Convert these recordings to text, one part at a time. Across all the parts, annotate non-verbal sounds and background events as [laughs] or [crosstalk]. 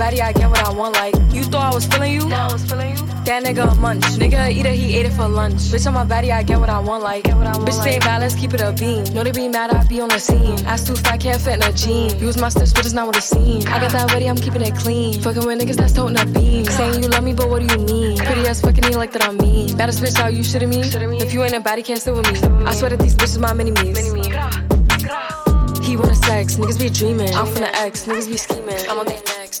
Bitch on my body, I get what I want. Like you thought I was feeling you? I was feeling you. That nigga a munch. Nigga a eater, he ate it for lunch. Bitch on my body, I get what I want. Like get what I want. Bitch stay let's keep it a beam. Know they be mad, I be on the scene. Ass too fat, can't fit in a jean. Use my steps, but it's not what it seems. I got that ready, I'm keeping it clean. Fucking with niggas that's toting a beam. Saying you love me, but what do you mean? Pretty ass fucking me like that I'm mean. Baddest bitch out, you shitting me? If you ain't a baddie, can't sit with me. I swear that these bitches my mini me's. He wanna sex, niggas be dreaming. I'm from the X, niggas be scheming. I'm on their necks,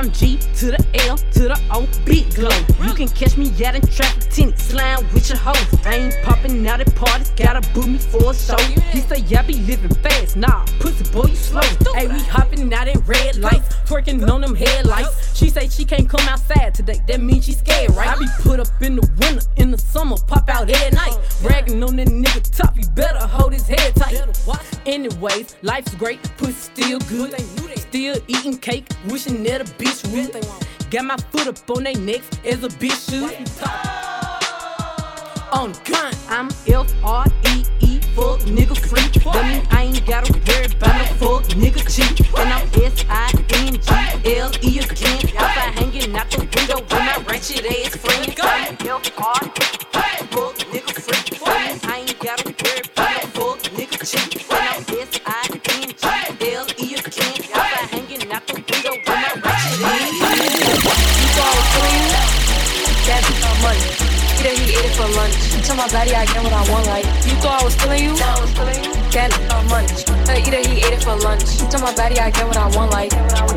I'm G to the L to the O, big glow. You can catch me out in traffic, tenant, slime with your hoes. I ain't popping out at parties, gotta book me for a show. He say, yeah, be living fast, nah, pussy boy, you slow. Hey, we hopping out at red lights, twerking on them headlights. She say she can't come outside today, that means she scared, right? I be put up in the winter, in the summer, pop out every night. Bragging on that nigga top, you better hold his head tight. Anyways, life's great, pussy still good. Still eating cake, wishing that a bitch would. Got my foot up on they necks as a bitch shoot. On gun, I'm F R E E, fuck nigga free. That mean I ain't gotta worry about no fuck nigga cheap. And I'm S I N G L E again. Outside hanging out the window with my ratchet ass friend. I'm F R E E, fuck nigga free. That mean I ain't gotta worry about no fuck nigga cheap. Money. Either he ate it for lunch. You tell my body I get what I want, like. You thought I was feeling you? I was feeling you. That not much. Uh, either he ate it for lunch. You tell my body I get what I want, like.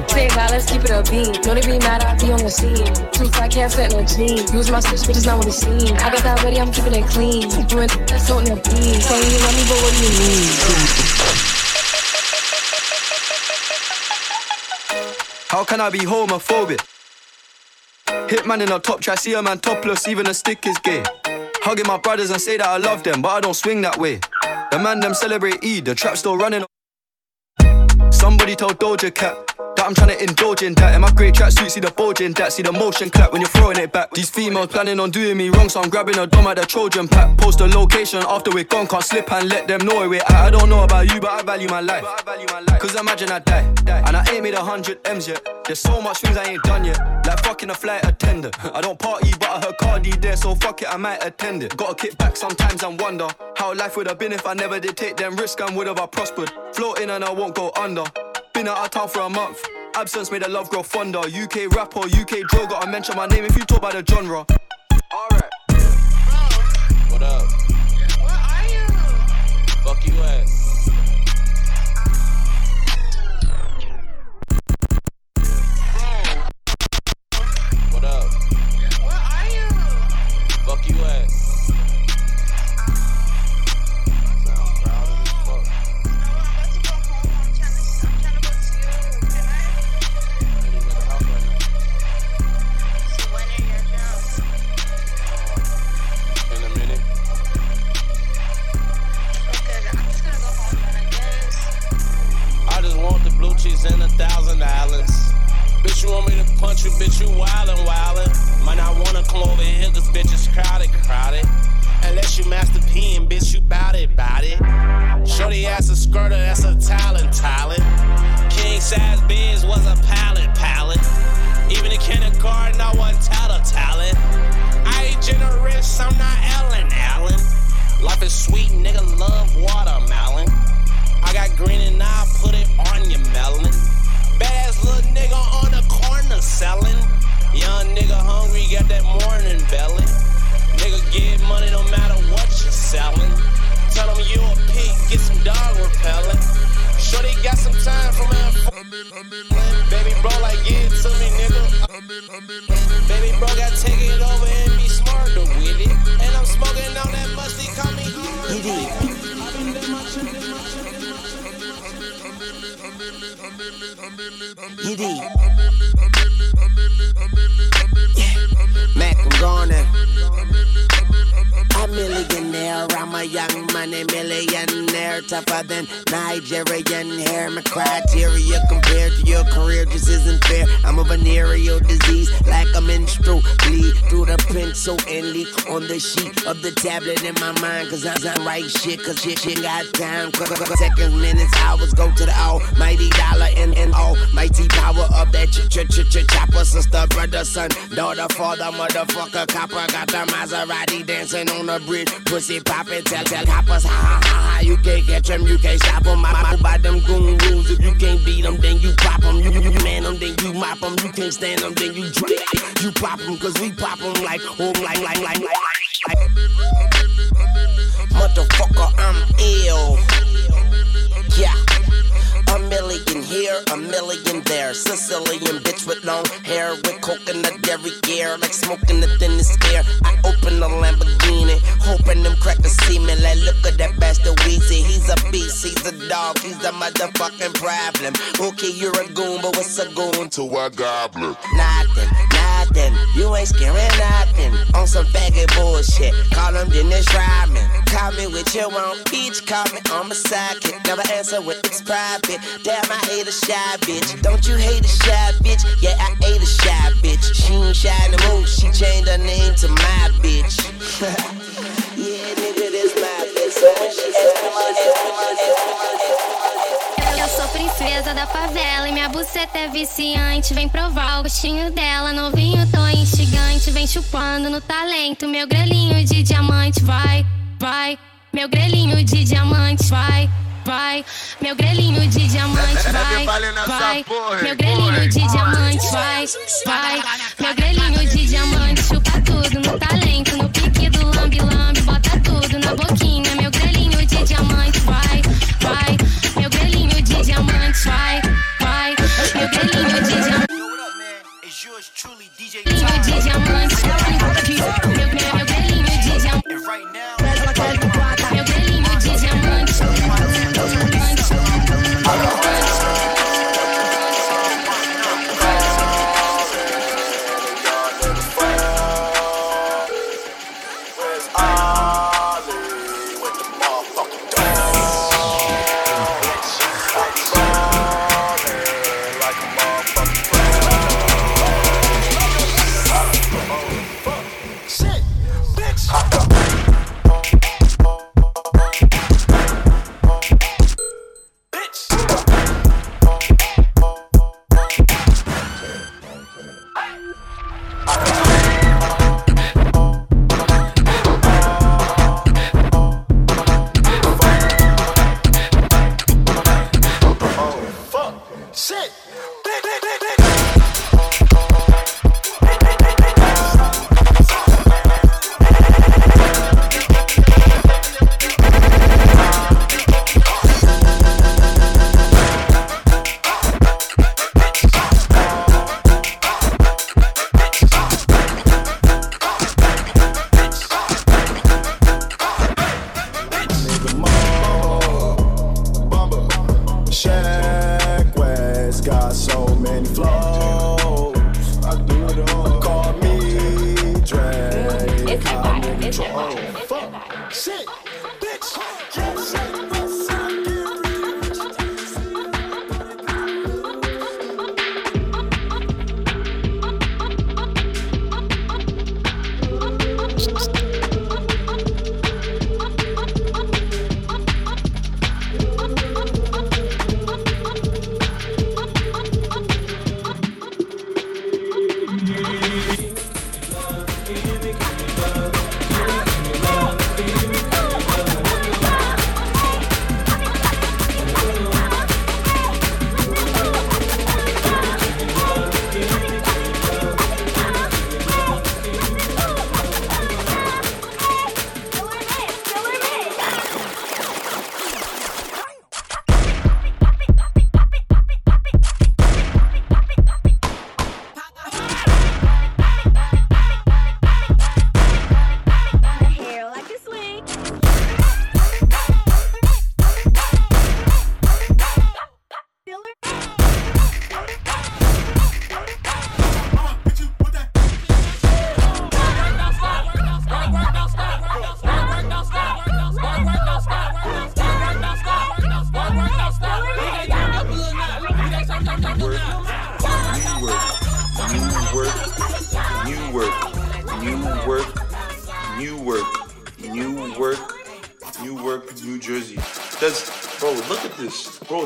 Say now, let's keep it a beam. Know they be mad, I be on the scene. Too fat, can't fit in a jean. Use my stitch, bitch, is not what it seems. I got that ready, I'm keeping it clean. You and that's on your beam. Saying you love me, but what do you mean? How can I be homophobic? Hitman in a top try, see a man topless, even a stick is gay. Hugging my brothers and say that I love them, but I don't swing that way. The man them celebrate Eid, the trap still running. Somebody told Doja Cat that I'm trying to indulge in that. In my grey tracksuit, see the bulging in that. See the motion clap when you're throwing it back. These females planning on doing me wrong, so I'm grabbing a dom at the Trojan pack. Post a location after we're gone, can't slip and let them know we're at. I don't know about you, but I value my life. Cause imagine I die, and I ain't made a hundred M's yet. There's so much things I ain't done yet, like fucking a flight attendant. I don't party, but I heard Cardi there, so fuck it, I might attend it. Gotta kick back sometimes and wonder how life would have been if I never did take them risks and would have I prospered. Floating and I won't go under. Been out of town for a month. Absence made the love grow fonder. UK rapper, UK drill, gotta mention my name if you talk about the genre. Alright. What up? Where are you? Fuck you at? Menstrual bleed through the pencil and leak on the sheet of the tablet in my mind. Cause I'm not right shit, cause shit, shit got time. Seconds, minutes, hours go to the almighty dollar and, and almighty power of that ch ch ch ch chopper. Sister, brother, son, daughter, father, motherfucker, copper. Got the Maserati dancing on the bridge. Pussy poppin', tell, tell coppers, ha ha ha ha. You can't catch them, you can't stop them. I, I by them goon rules. If you can't beat them, then you pop them. You, you, you man them, then you mop them. You can't stand them, then you drop You pop them, cause we pop them like, oh, like, like, like, like, like. Motherfucker, I'm ill. Yeah. A million here, a million there. Sicilian bitch with long hair with coconut dairy gear, like smoking the thinnest air. I open the Lamborghini, hoping them crackers see me. Like, look at that bastard Weezy. He's a beast, he's a dog, he's a motherfucking problem. Okay, you're a goon, but what's a goon to a goblin? Nothing, nothing. You ain't scaring nothing. On some faggot bullshit. Call him Dennis Rodman. Call me with your own peach. Call me on my sidekick. Never answer with it's private. Damn, I hate a shy bitch. Don't you hate a shy bitch? Yeah, I hate a shy bitch. She ain't shy no more. She changed her name to my bitch. [laughs] yeah, nigga, this my bitch. Eu sou princesa da favela e minha buceta é viciante. Vem provar o gostinho dela, novinho, tô instigante. Vem chupando no talento, meu grelhinho de diamante. Vai, vai, meu grelhinho de diamante. Vai, [laughs] vai, meu grelhinho de diamante. Vai, vai, meu grelhinho de diamante. Vai, vai, meu grelhinho de diamante. Chupa tudo no talento, no pique do lambe-lambe. Bota tudo na boquinha, meu grelhinho de diamante. Vai, vai, meu grelhinho de diamante. Vai, vai, meu grelhinho de diamante. Grelhinho de diamante.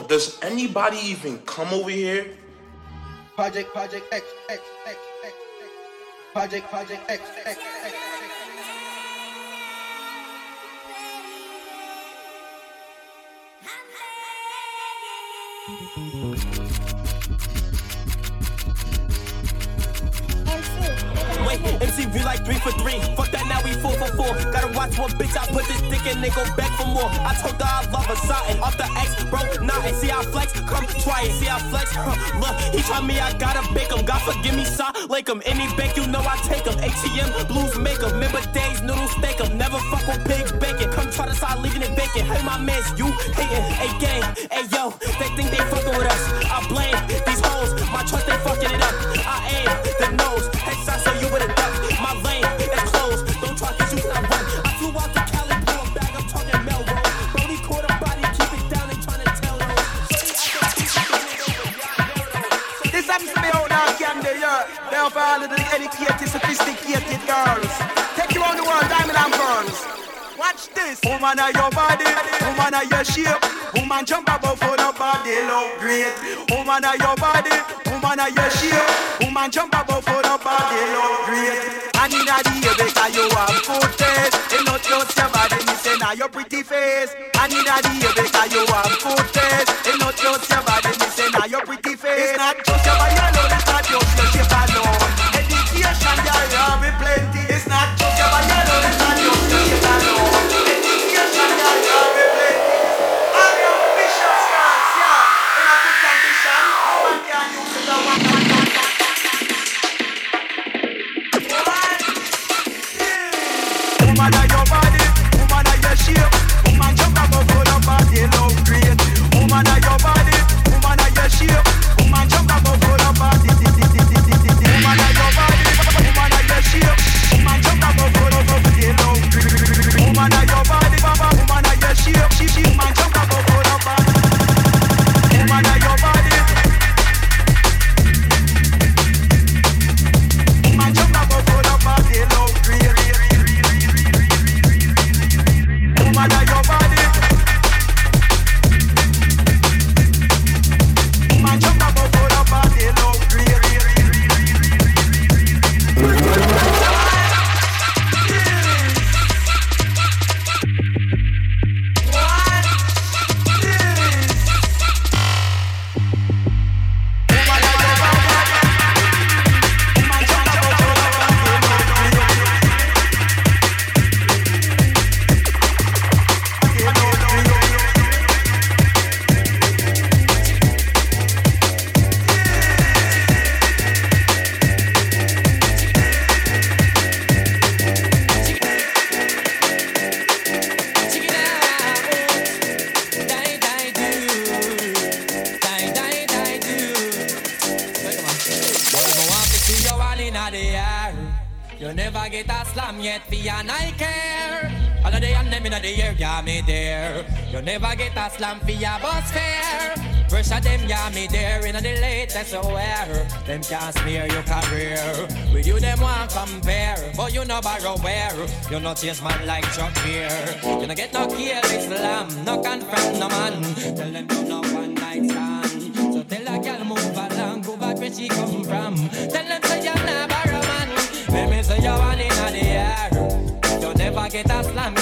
This. Does anybody even come over here? Project, Project X, X, X, X, X. Project, Project X, X, X, X. Wait, MC, we like three for three. Fuck that, now we four for four. Gotta watch one bitch, I put this dick in, they go back for more. I told her I love her, something off the X, bro, nothing. See I flex, come try it, see I flex. Huh. Look, he try me, I gotta bake him. God forgive me, son, like him. Any bank, you know I take him. ATM, blues make him. Remember days, noodles steak him. Never fuck with pigs bacon. Come try to start leaving it vacant. Hey, my mans, you hating. Hey, gang, hey, yo, they think they fucking with us. I blame these hoes, my trust, they fucking it up. I aim the nose, yeah. For all of the educated, sophisticated girls. Take you on the world, diamond and pearls. Watch this. Woman of your body, woman of your shape. Woman jump above for the body, look great. Woman of your body, woman of your shape. Woman jump above for the body, look great. And in the day, because you have good taste. It not just your body, me say now your pretty face. And in the day, because you have good taste. It not just your body, me say now your pretty face. It's not just your body alone, it's not just your shape alone. Education, be you Them can't smear your career. With you, them want compare. But you no borrow where. You no chase man like Chuck Beer. You no get no kill Islam, no confront no man. Tell them you no one night stand. So tell a girl move along, go back where she come from. Tell them say you're not borrow man. Let me say you're one in the air. You never get a slam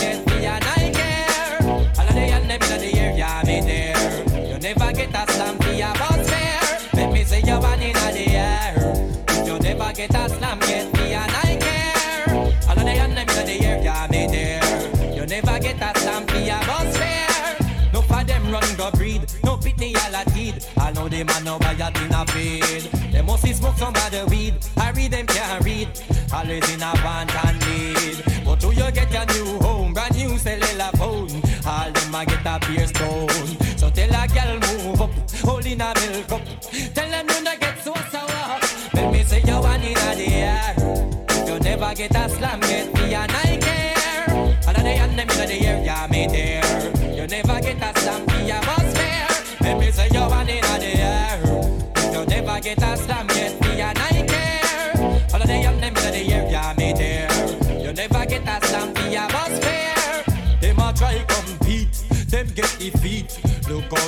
them man no buy a tin a feed. They must smoke some other weed. I read them can't read. Always in a want and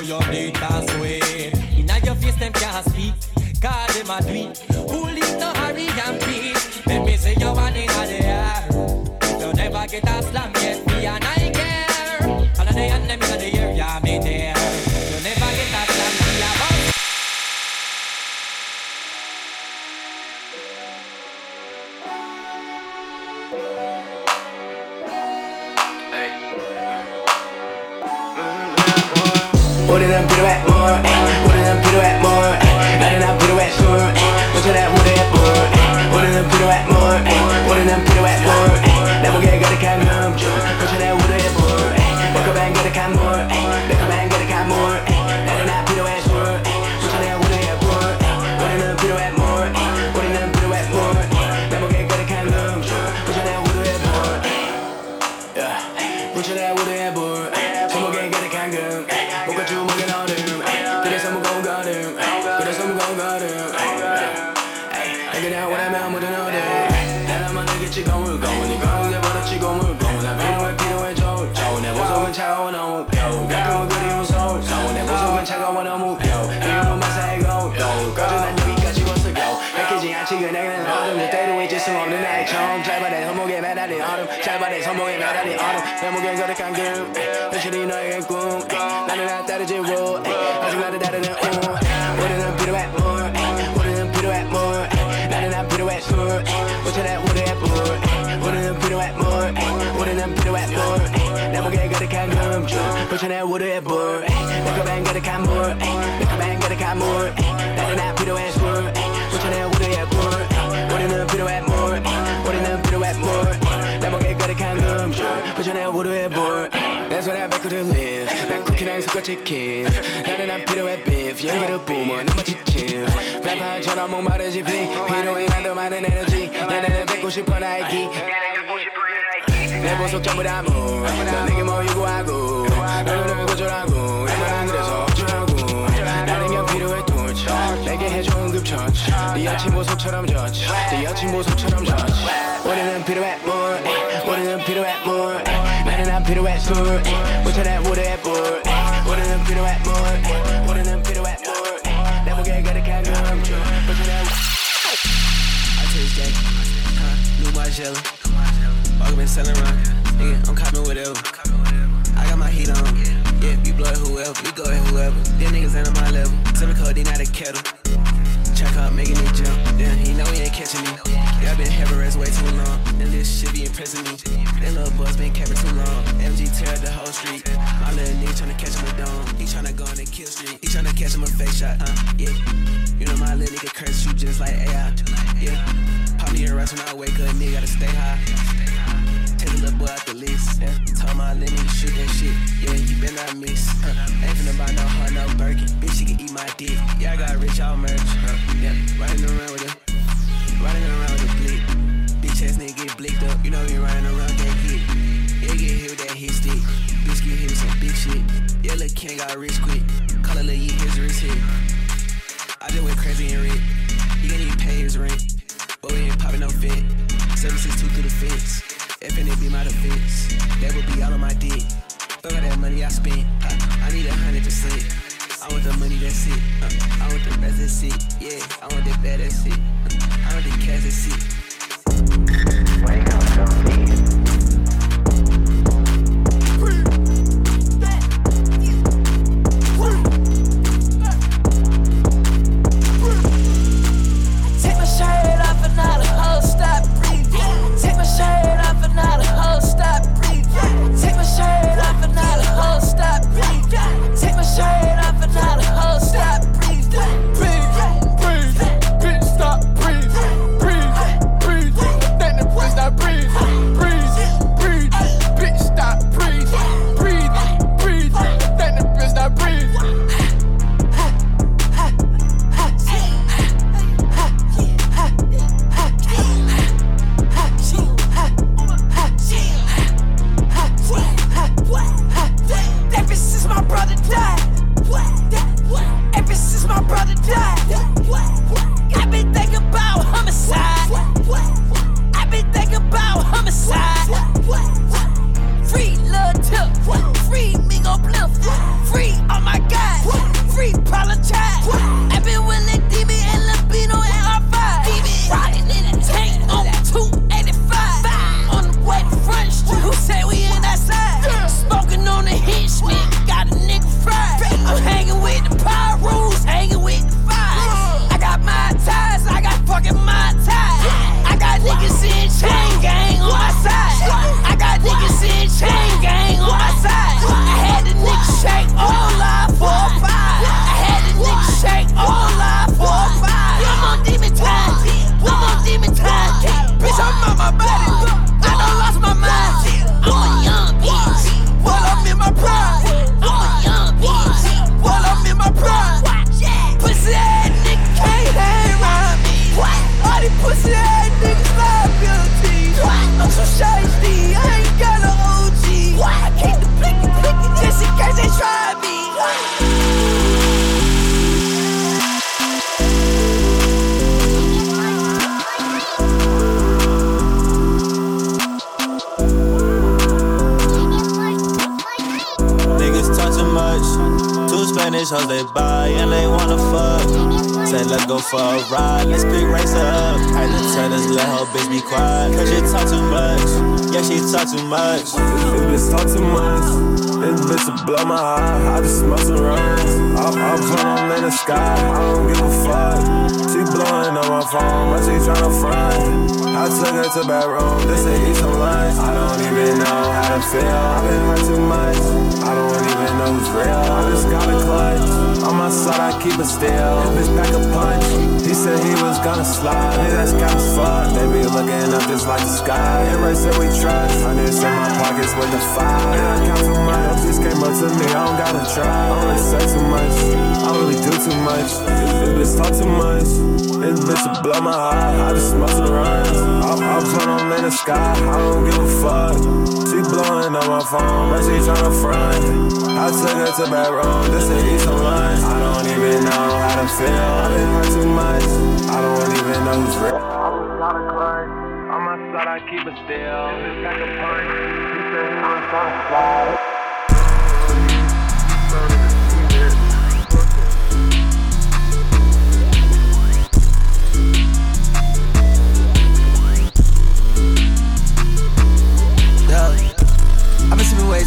Look how you need and sway. Inna your face, them can't speak. Cause them a tweet. Who leave no hurry and peace? Let me say you one in the air. You never get a slam 섞어 치킨 나는 안 필요해 beef. 연기를 뿜어 너무 지침. 뱀파처럼 목마르지 비 필요해 나도 많은 에너지. 내내내 뱉고 싶어 나이키 내 보석 전부 다물 너 내게 뭐 요구하고. 너는 고절하고. 내말 안 그래서 어쩌라고. 나는 겨 필요해 torch. 내게 해줘 응급처치. 네 여친 보석처럼 젖네 여친 보석처럼 젖 우리는 필요해 우리는 필요해 물 pirouette sur What you that, what that boy eh. What them pirouette boy eh. What them pirouette boy That boy got a cat girl What you that I taste that huh? New Margiela. Fuck been selling run Nigga, I'm copping whatever. I got my heat on Yeah, you blood whoever You go at whoever. Them niggas ain't on my level. Timmy Cody not a kettle. Check up, making me jump. Damn, he know he ain't catching me. Yeah, I been having rest way too long. And this shit be impressing me. That little buzz been capping too long. MG tear the whole street. My little nigga tryna catch him a dome. He tryna go on the kill street. He tryna catch him a face shot. Uh, yeah. You know my little nigga curse you just like AI. Yeah. Pop me a rush when I wake up, nigga gotta stay high. Take the little boy out the list. Yeah. Told my little nigga shoot that shit. Yeah, you better not miss. Uh, ain't finna buy no hard, no Birkin. Bitch, she can eat my dick. Yeah, I got rich, all merch. Uh, yeah, riding around with it. Riding around a blick. Bitch ass nigga get blicked up. You know we riding around that hit. Yeah, get hit with that hit stick. Bitch get hit with some big shit. Yeah, Lil' Ken got rich quick. Call it Lil' Yee, his wrist hit. I just went crazy and rich. He gonna even pay his rent. But we ain't popping no fit. 762 through the fence. If any be my defense, that would be all on my dick. Fuck all that money I spent. Uh, I need a hundred percent. I want the money that's it. Uh, I want the rest that's it. Yeah, I want that bad that's it. Uh, I want the cash that's it. Wake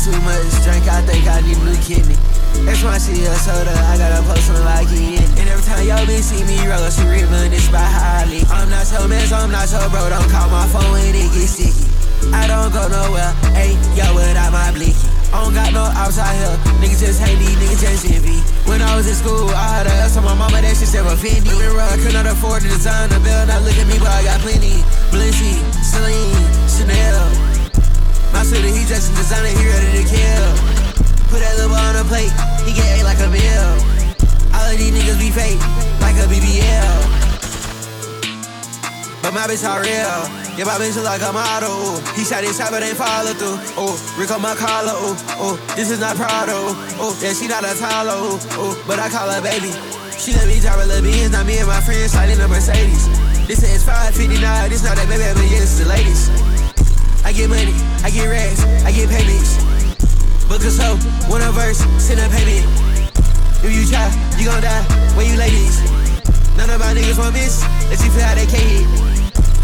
too much drink, I think I need new kidney. Time I see a soda, I gotta post something like it. And every time y'all bitch see me roll, she reminisce by Holly. I'm not so mess, I'm not so bro, don't call my phone when it get sticky. I don't go nowhere, hey, yo, without my blicky. I don't got no outside here, niggas just hate me, niggas just envy. When I was in school, I had to on my mama that she said Fendi. Been run, could not afford to design the bill, now look at me, but I got plenty. Blincy, Celine, Chanel. My city, he dressed in designer, he ready to kill. Put that little on a plate, he get ate like a meal. All of these niggas be fake, like a BBL. But my bitch all real. Yeah, my bitch like a model. He shot his shot, but ain't follow through. Oh, Rick on my collar. Ooh, oh, this is not Prado. Oh, yeah, she not a Tyler. Oh, oh, but I call her baby. She let me drive a little Benz, not me and my friends sliding a Mercedes. This is 559, this not that baby, but yeah, it's the ladies. I get money, I get racks, I get payments. Book a soap, one a verse, send a payment. If you try, you gon' die. where you ladies, none of my niggas want this, Let you feel how they can't hit.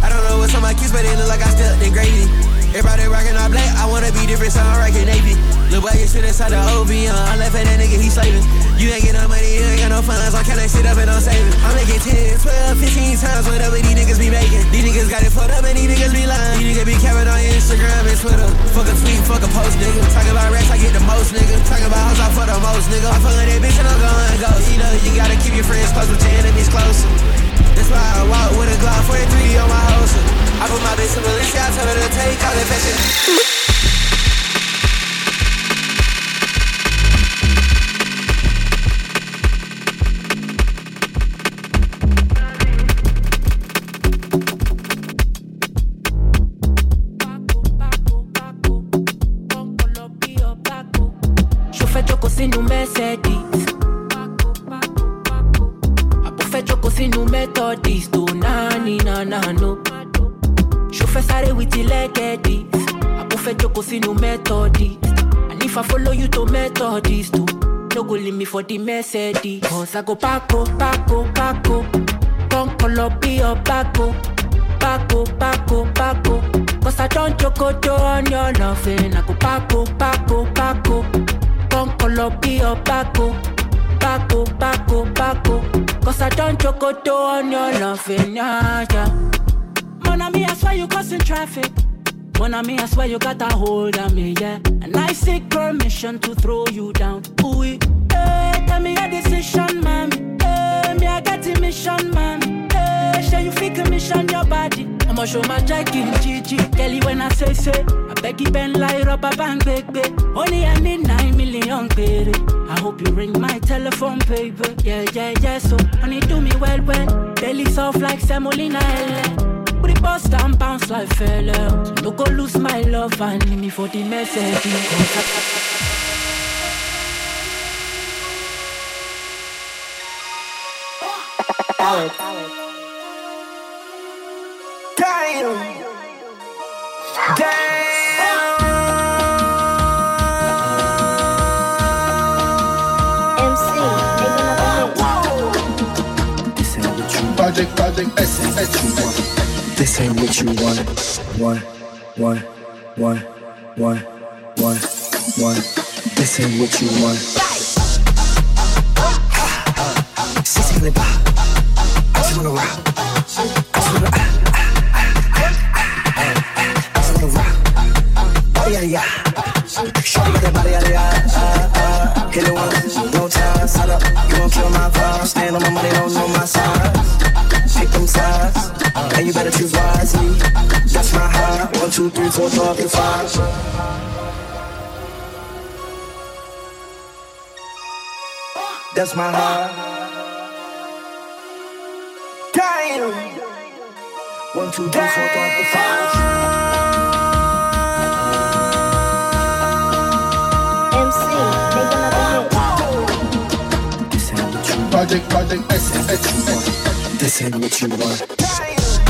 I don't know what's on my kids, but they look like I stepped in gravy. Everybody rockin' all black, I wanna be different, so I'm rockin' navy. Lil' boy, you shit inside the OV, uh, I left that nigga, he slavin'. You ain't get no money, you ain't got no funds, why can't I sit up and I'm saving? I'm making 10, 12, 15 times whatever these niggas be making. These niggas got it fucked up and these niggas be lying. These niggas be capping on Instagram and Twitter. Fuck a tweet, fuck a post, nigga. Talk about racks, I get the most, nigga. Talk about hoes, I fuck the most, nigga. I fuck that bitch and I'm going ghost. You know, you gotta keep your friends close, but your enemies closer. That's why I walk with a Glock 43 on my holster. I put my bitch in I told her to take all that fashion. Jókòó sínú Methodist. And if I follow you to Methodist too, no go leave me for the Mercedes. Cause I go Paco, Paco, Paco. Come color be your Paco. Paco, Paco, Paco. Cause I don't chocoto on your loving. I go Paco, Paco, Paco. Come color be your Paco. Paco, Paco, Paco. Cause I don't chocoto on your loving. Yeah, yeah. Mon ami, I swear you causing traffic. Mon ami, I swear you got a hold on me, yeah. And I seek permission to throw you down. Ooh, hey, tell me your decision, man. Hey, eh, me, I got a mission, man. Hey, share you fake a mission, your body. I'ma show my jack in GG. Kelly, when I say, say, I beg you, bend like rubber band, baby. Only I need nine million, baby. I hope you ring my telephone, baby. Yeah, yeah, yeah. So, honey, do me well, well. Belly soft like semolina, bust and bounce like fella. No go lose my love and me for the message. Damn. Damn. Project, project, S, S, S. This ain't what you want. One, one, one, one, one, one. This ain't what you want. I just wanna rock. I just wanna. I just wanna rock. Body that body no. Sign. You gon' kill my vibe. Stand on my money, don't know my size. Pick them sides, and you better choose wisely. That's my high. One, two, three, four, five, and five. That's my high. Damn. One, two, three, four, five, and five. MC, make another hit. This ain't what you want. Project, project, X, X, This you want.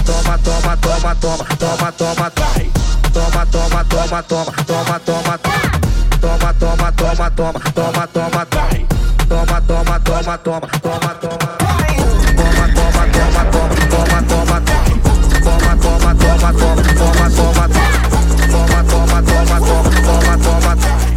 Toma, toma, toma, toma, toma, toma, toma. Toma, toma, toma, toma, toma, toma, toma. Toma, toma, toma, toma, toma, toma, toma. Toma, toma, toma, toma, toma, toma. Toma, toma, toma, toma, toma, toma, toma. Toma, toma, toma, toma, toma, toma, toma. Toma, toma, toma, toma, toma, toma, toma. Toma,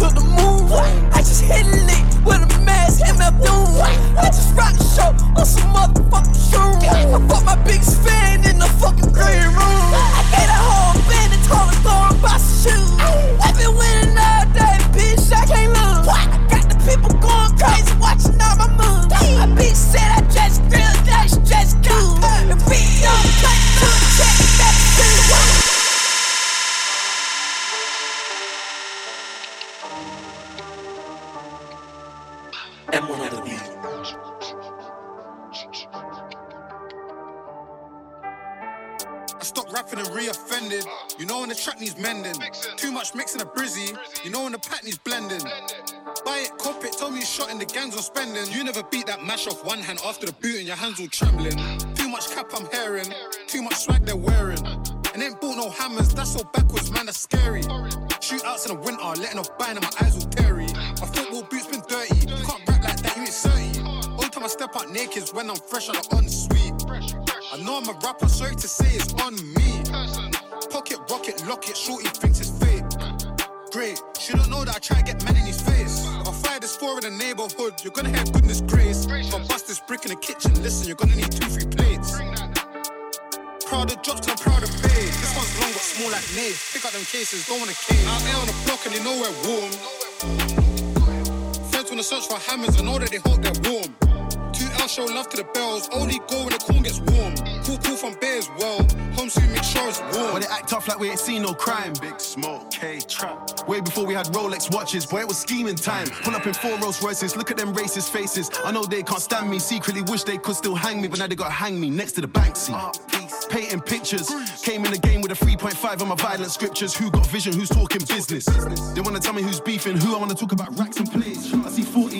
to the moon. I just hit a lick with a mask, MF Doom. I just rock the show on some motherfucking shoes. I bought my biggest fan in the fucking green room. Needs mending. Too much mixing a brizzy. You know when the pat needs blending. Buy it, cop it, tell me you shot in the gangs on spending. You never beat that mash off one hand after the boot and your hands all trembling. Too much cap I'm hearing. Too much swag they're wearing. And ain't bought no hammers, that's so backwards, man, that's scary. Shootouts in the winter, letting off bang and my eyes all teary. My football boots been dirty. You can't rap like that, you ain't 30. Only time I step out naked is when I'm fresh on the ensuite. I know I'm a rapper, sorry to say it's on me. Pocket rocket, lock it, shorty thinks it's fake. Great, she don't know that I try to get men in his face. I'll fight this four in the neighborhood, you're gonna have goodness grace. If I bust this brick in the kitchen, listen, you're gonna need two, three plates. Proud of jobs, I'm proud of pay. This one's long but small like me. Pick up them cases, don't wanna cave. Out there on the block and they know we're warm. Friends wanna search for hammers, I know that they hope they're warm show love to the bells. Only go when the corn gets warm. Cool, cool from bears, well. Home soon, make sure it's warm. But they act tough like we ain't seen no crime. Big smoke, K trap. Way before we had Rolex watches, boy, it was scheming time. Pull up in four Rolls Royces, look at them racist faces. I know they can't stand me, secretly wish they could still hang me, but now they gotta hang me next to the Banksy. Uh, Painting pictures, came in the game with a 3.5 on my violent scriptures. Who got vision? Who's talking business? They wanna tell me who's beefing, who I wanna talk about racks and plays. I see 40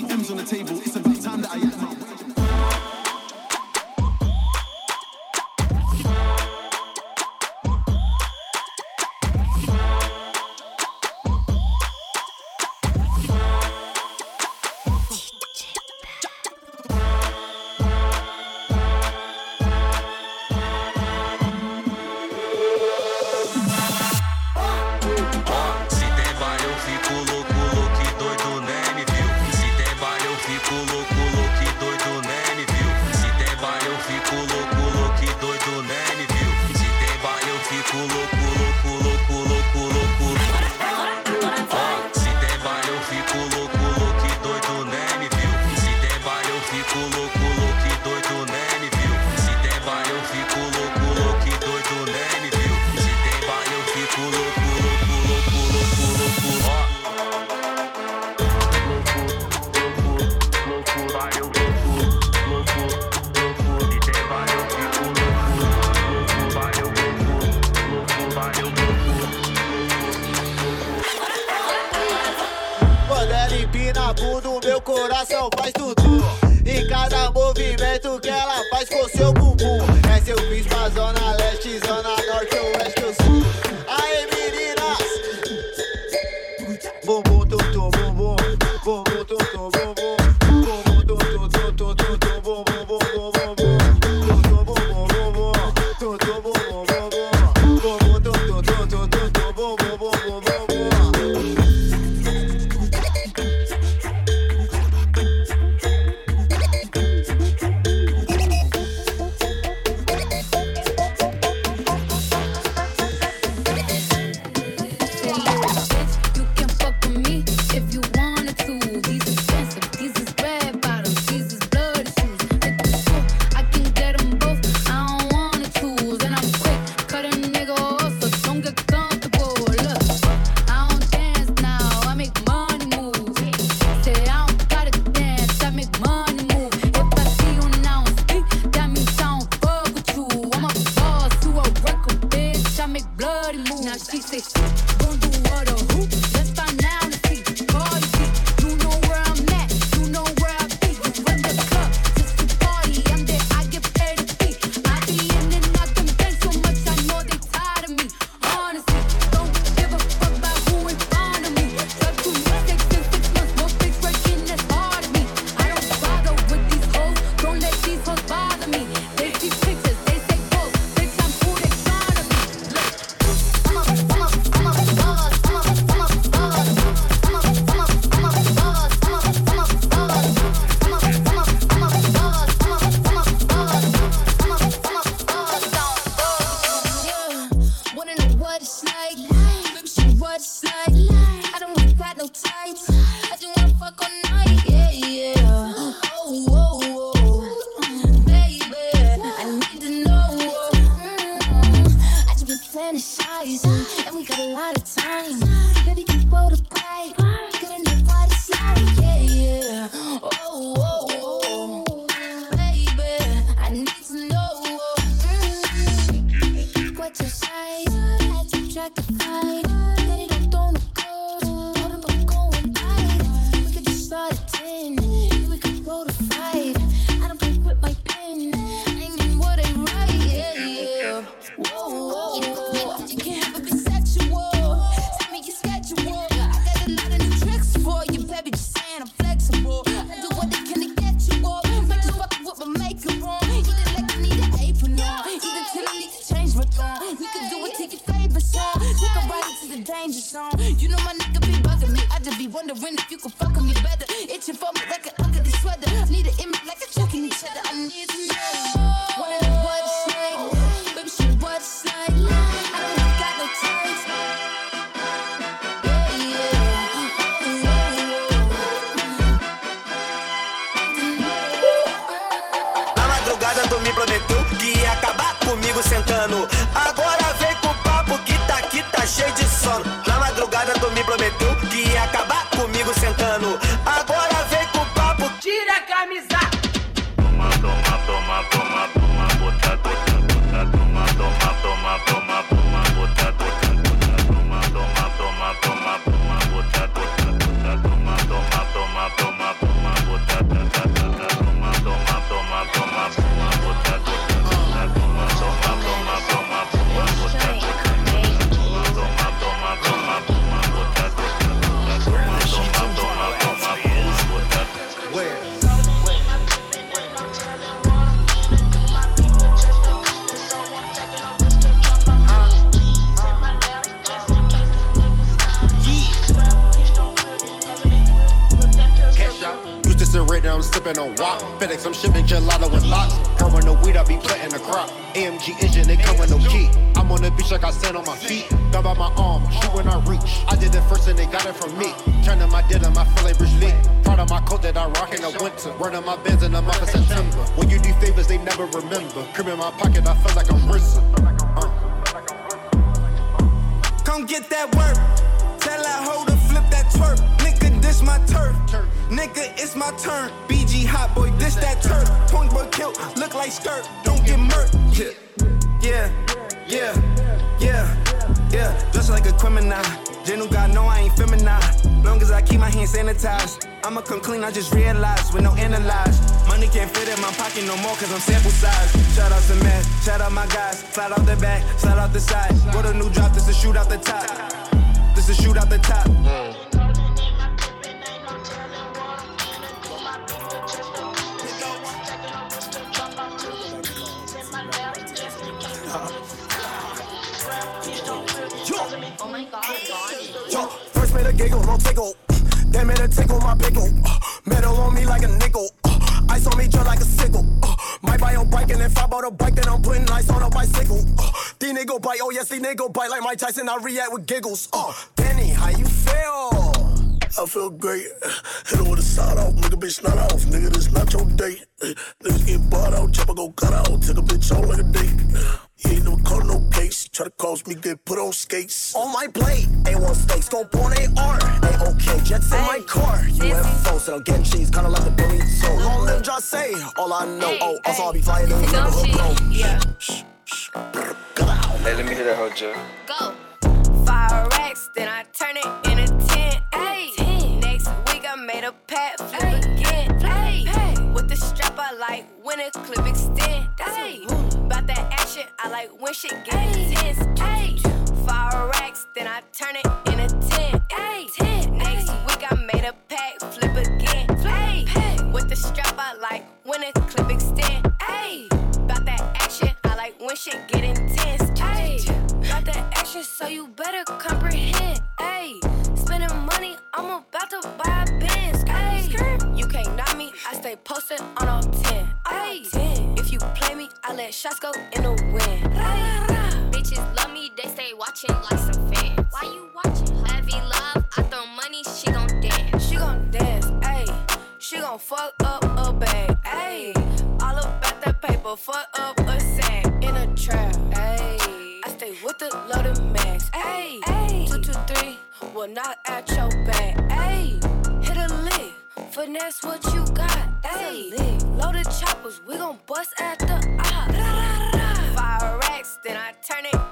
sipping on wop. FedEx, I'm shipping gelato with locks. Growing the weed, I be planting the crop. AMG engine, they come with no key. I'm on the beach like I stand on my feet. Gun by my arm, shoot when I reach. I did it first and they got it from me. Turning my denim, I feel like Bruce. Proud of my coat that I rock in the winter. Running my bins in the month of September. When you do favors, they never remember. Crib in my pocket, I feel like I'm RZA. Uh. Come get that work. This my turf. Nigga, it's my turn. BG hot boy, this that turf. Point boy kilt, look like skirt. Don't get murked. Yeah, yeah, yeah, yeah, yeah. Just like a criminal. Genu God know I ain't feminine. Long as I keep my hands sanitized. I'ma come clean, I just realized with no analyze. Money can't fit in my pocket no more cause I'm sample size. Shout out to man, shout out my guys. Slide out the back, slide out the side. Go to new drop, this is a shoot out the top. This is shoot out the top. Giggle, no tickle. Then made a tickle my pickle. Uh, metal on me like a nickel. Uh, ice on me just like a sickle. Uh, might buy a bike and if I bought a bike, then I'm putting ice on a bicycle. Uh, these nigga bite, oh yes, these nigga bite like Mike Tyson. I react with giggles. Uh, Danny, how you feel? I feel great. Hit her with a side off, nigga, bitch, not off. Nigga, this not your date. Niggas get bought out, chopper go cut out. Take a bitch out like a date. He ain't never caught no case. Try to cause me, get put on skates. On my plate, A1 steaks, go porn AR. Hey, okay, jets in my car. UFO, so I'm getting cheese, kinda like the burrito. Long live just say, all I know. Oh, also I'll be flying in the neighborhood, bro. Yeah. Hey, let me hear that whole joke. Go. Fire racks, then I turn it into ten. Ayy. Next made a pat flip again. Ayy. With the strap I like when a clip extend. Ayy. About that action, I like when shit get intense. Ayy. Five racks, then I turn it into ten. Ayy. Next week I made a pack flip again. Ayy. With the strap I like when a clip extend. Ayy. About that action, I like when shit get intense. Ayy. Got that action, so you better comprehend. Ayy. Spending me, I stay posted on all 10. Ayy. If you play me, I let shots go in the wind. Bitches love me, they stay watching like some fans. Why you watching? Heavy love, I throw money, she gon' dance. She gon' dance, ayy. She gon' fuck up a bag, ayy. All about that paper, fuck up a sack in a trap, ayy. I stay with the loaded max, ayy. Two, two, three, will not at your back, ayy. Hit a lick, finesse what you bust at the op. Five racks, then I turn it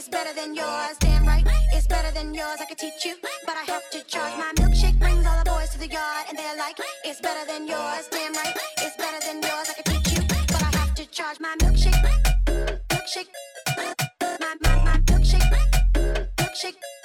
It's better than yours, damn right. It's better than yours, I can teach you. But I have to charge my milkshake brings all the boys to the yard, and they're like, It's better than yours, damn right. It's better than yours, I can teach you. But I have to charge my milkshake. Milkshake. My, my, my milkshake. Milkshake.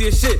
She shit.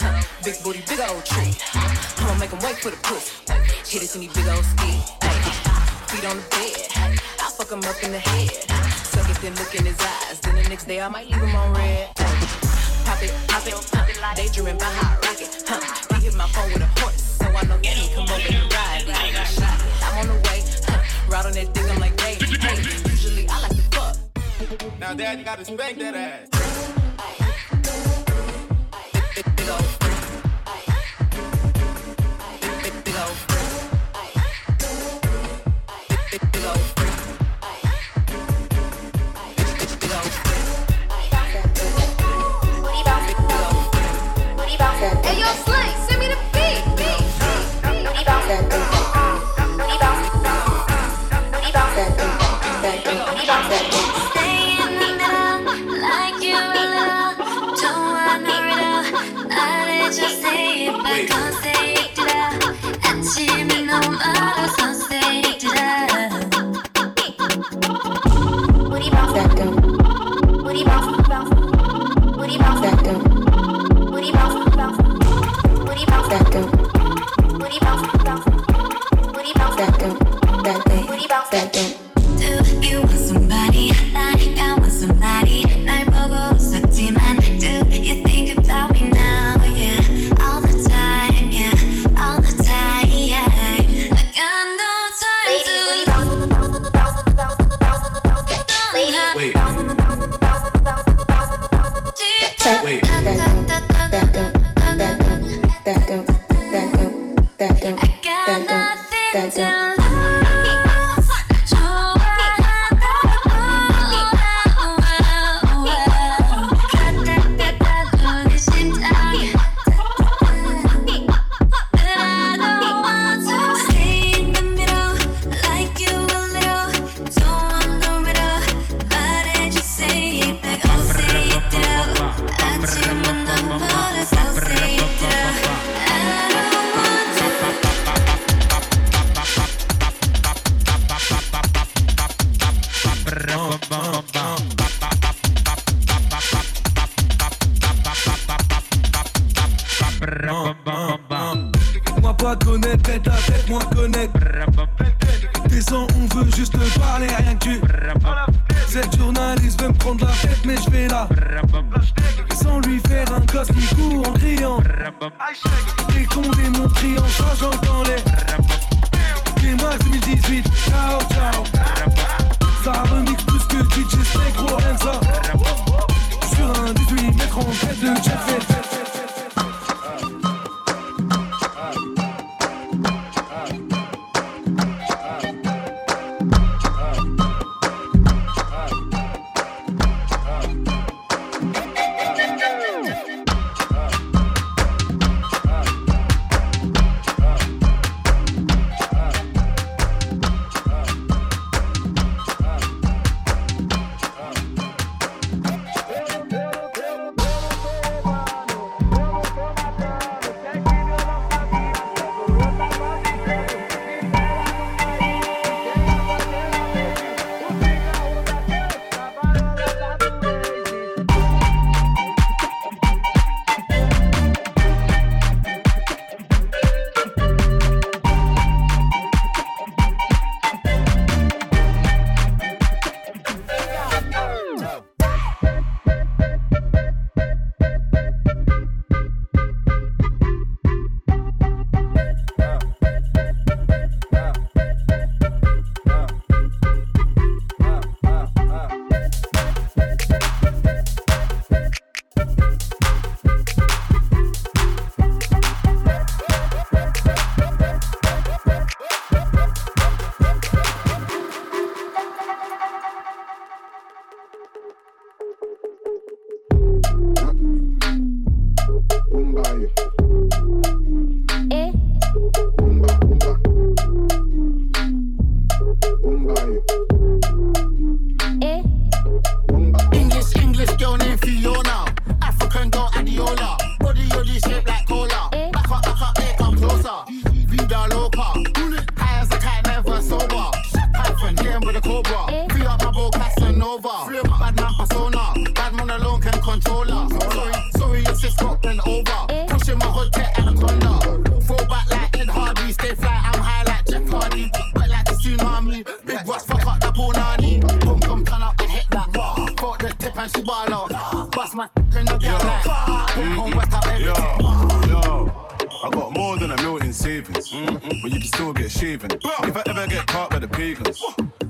Huh, big booty, big old tree. I'ma make him wait for the pussy. Hit it in these big old ski. Feet on the bed. I fuck him up in the head. Suck it, then look in his eyes. Then the next day I might leave him on red. Ay, Pop it, pop it, huh, daydreaming by hot rocket. Huh, he hit my phone with a horse, so I know he come over and ride. it. I'm on the way, huh, ride on that thing, I'm like, hey, hey. Usually I like to fuck. Now, Dad, gotta spank that ass. Big say Moi pas connaître, tête à tête, moi connaître. Descends, on veut juste te parler, rien que tu. Cette journaliste veut me prendre la tête, mais je vais là. Sans lui faire un gosse qui court en criant. Les m'ont pris en changeant dans les. Les max 2018, ciao, ciao. Ça remix plus que DJ Snake, gros, rien ça. Sur un 18 mètres en tête de jet set. cadence.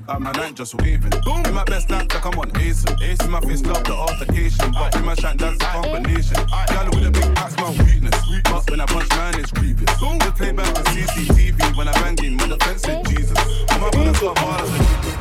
At my night just waving. Boom. In my best dance, like I'm on ace, Ace in my face love the altercation. But in my shank that's a combination. Y'all with a big back's my weakness. But when I punch man it's grievous. Boom. Just play back the CCTV when I bang in my defense is Jesus. I'm up on top a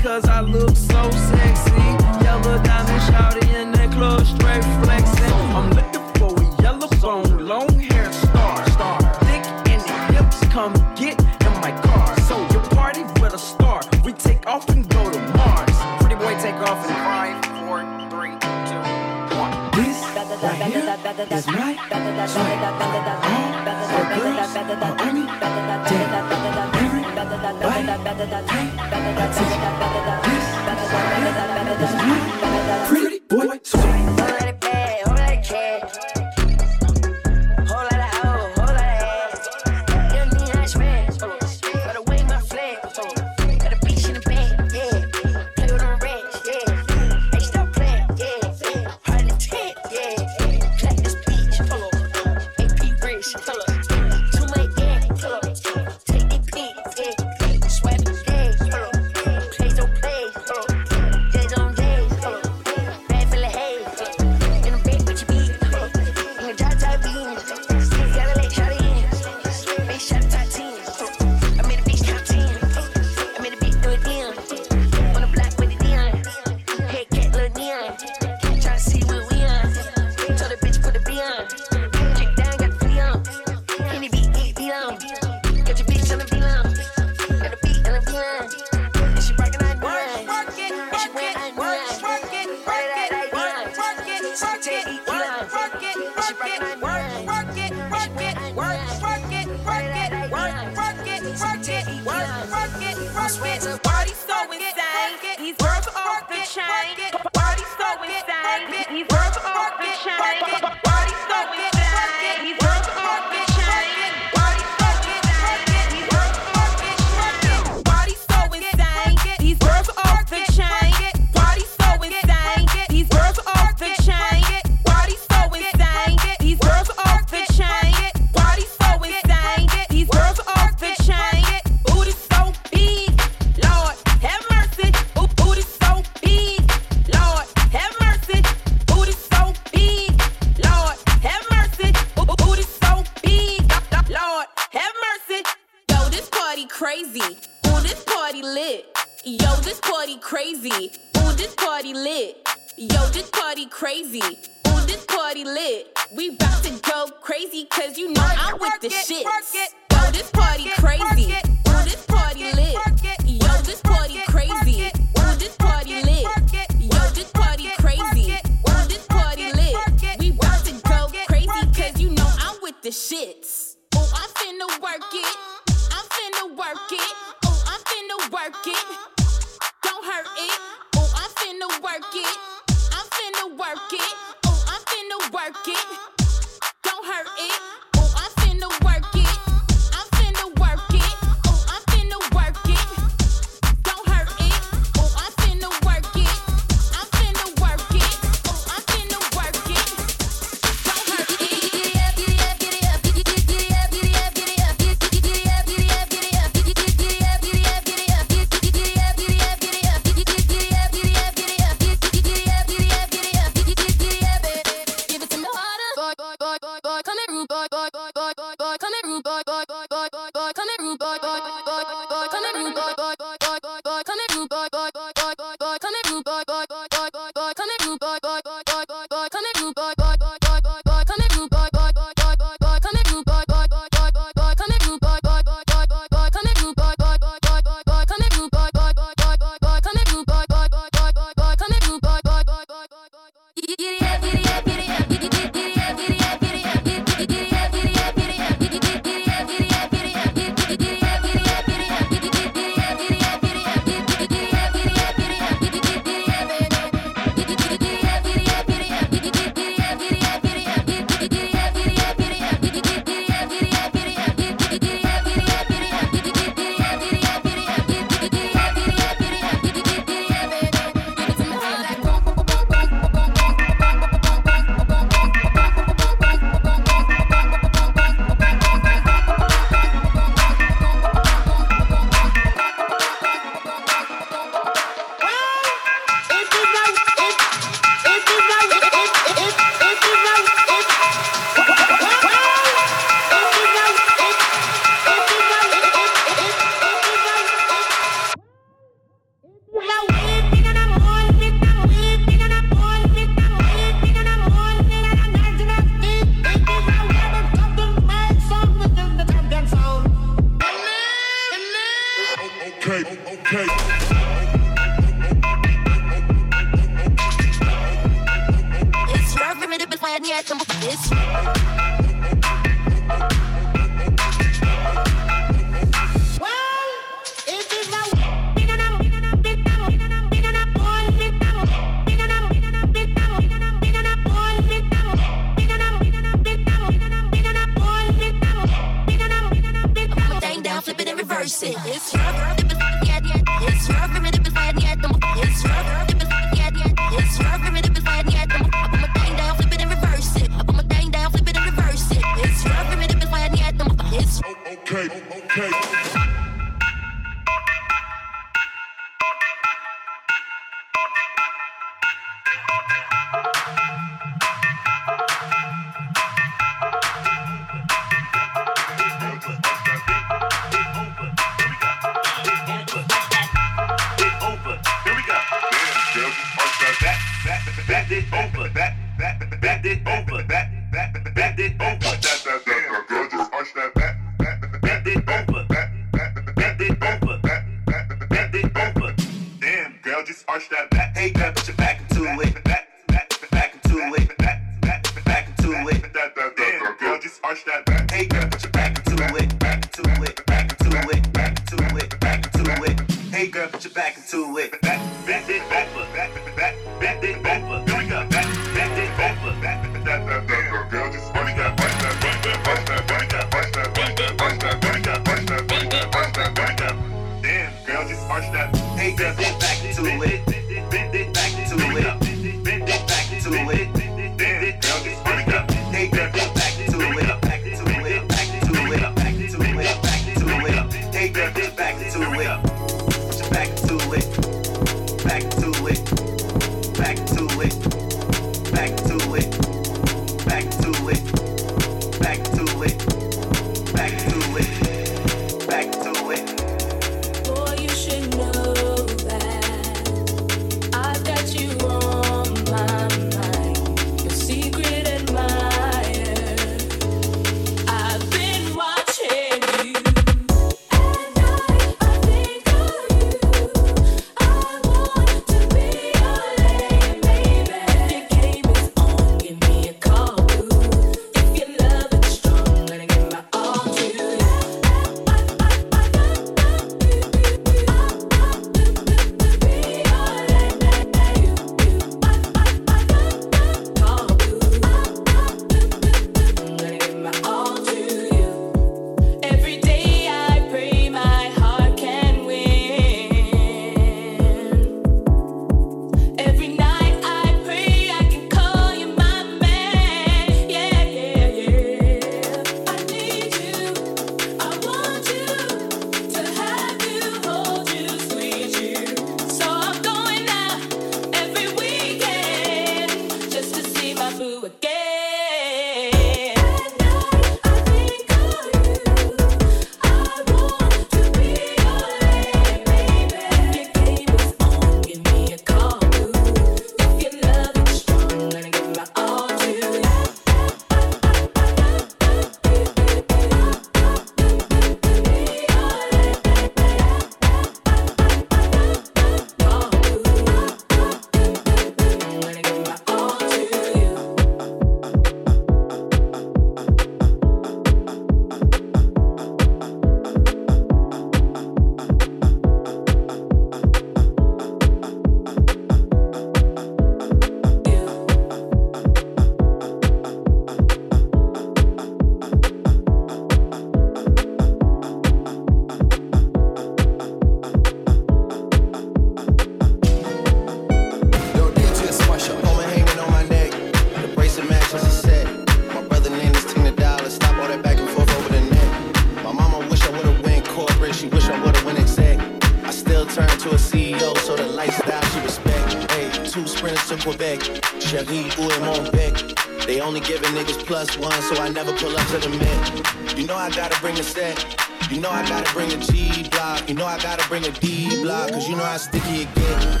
gotta bring a set. You know I gotta bring a G block. You know I gotta bring a D block. Cause you know how sticky it gets.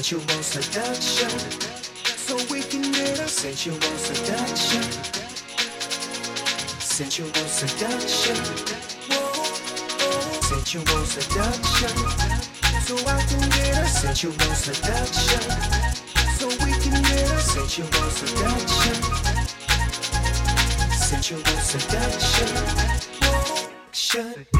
sensual seduction. So we can get a sensual seduction. Sensual seduction. Whoa. Sensual seduction. So I can get a sensual seduction. So we can get a sensual seduction. Sensual seduction. Whoa.